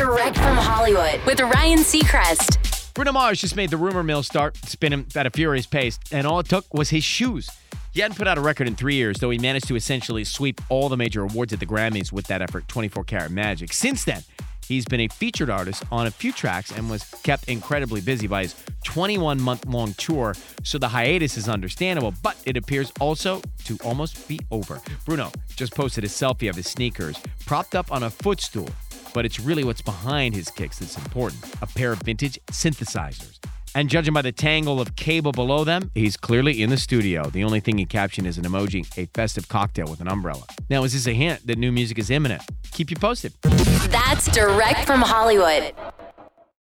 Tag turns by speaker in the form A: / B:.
A: Direct from Hollywood with Ryan Seacrest.
B: Bruno Mars just made the rumor mill start spinning at a furious pace, and all it took was his shoes. He hadn't put out a record in three years, though he managed to essentially sweep all the major awards at the Grammys with that effort, 24 Karat Magic. Since then, he's been a featured artist on a few tracks and was kept incredibly busy by his 21 month long tour, so the hiatus is understandable, but it appears also to almost be over. Bruno just posted a selfie of his sneakers propped up on a footstool, but it's really what's behind his kicks that's important a pair of vintage synthesizers. And judging by the tangle of cable below them, he's clearly in the studio. The only thing he captioned is an emoji, a festive cocktail with an umbrella. Now, is this a hint that new music is imminent? Keep you posted.
A: That's direct from Hollywood.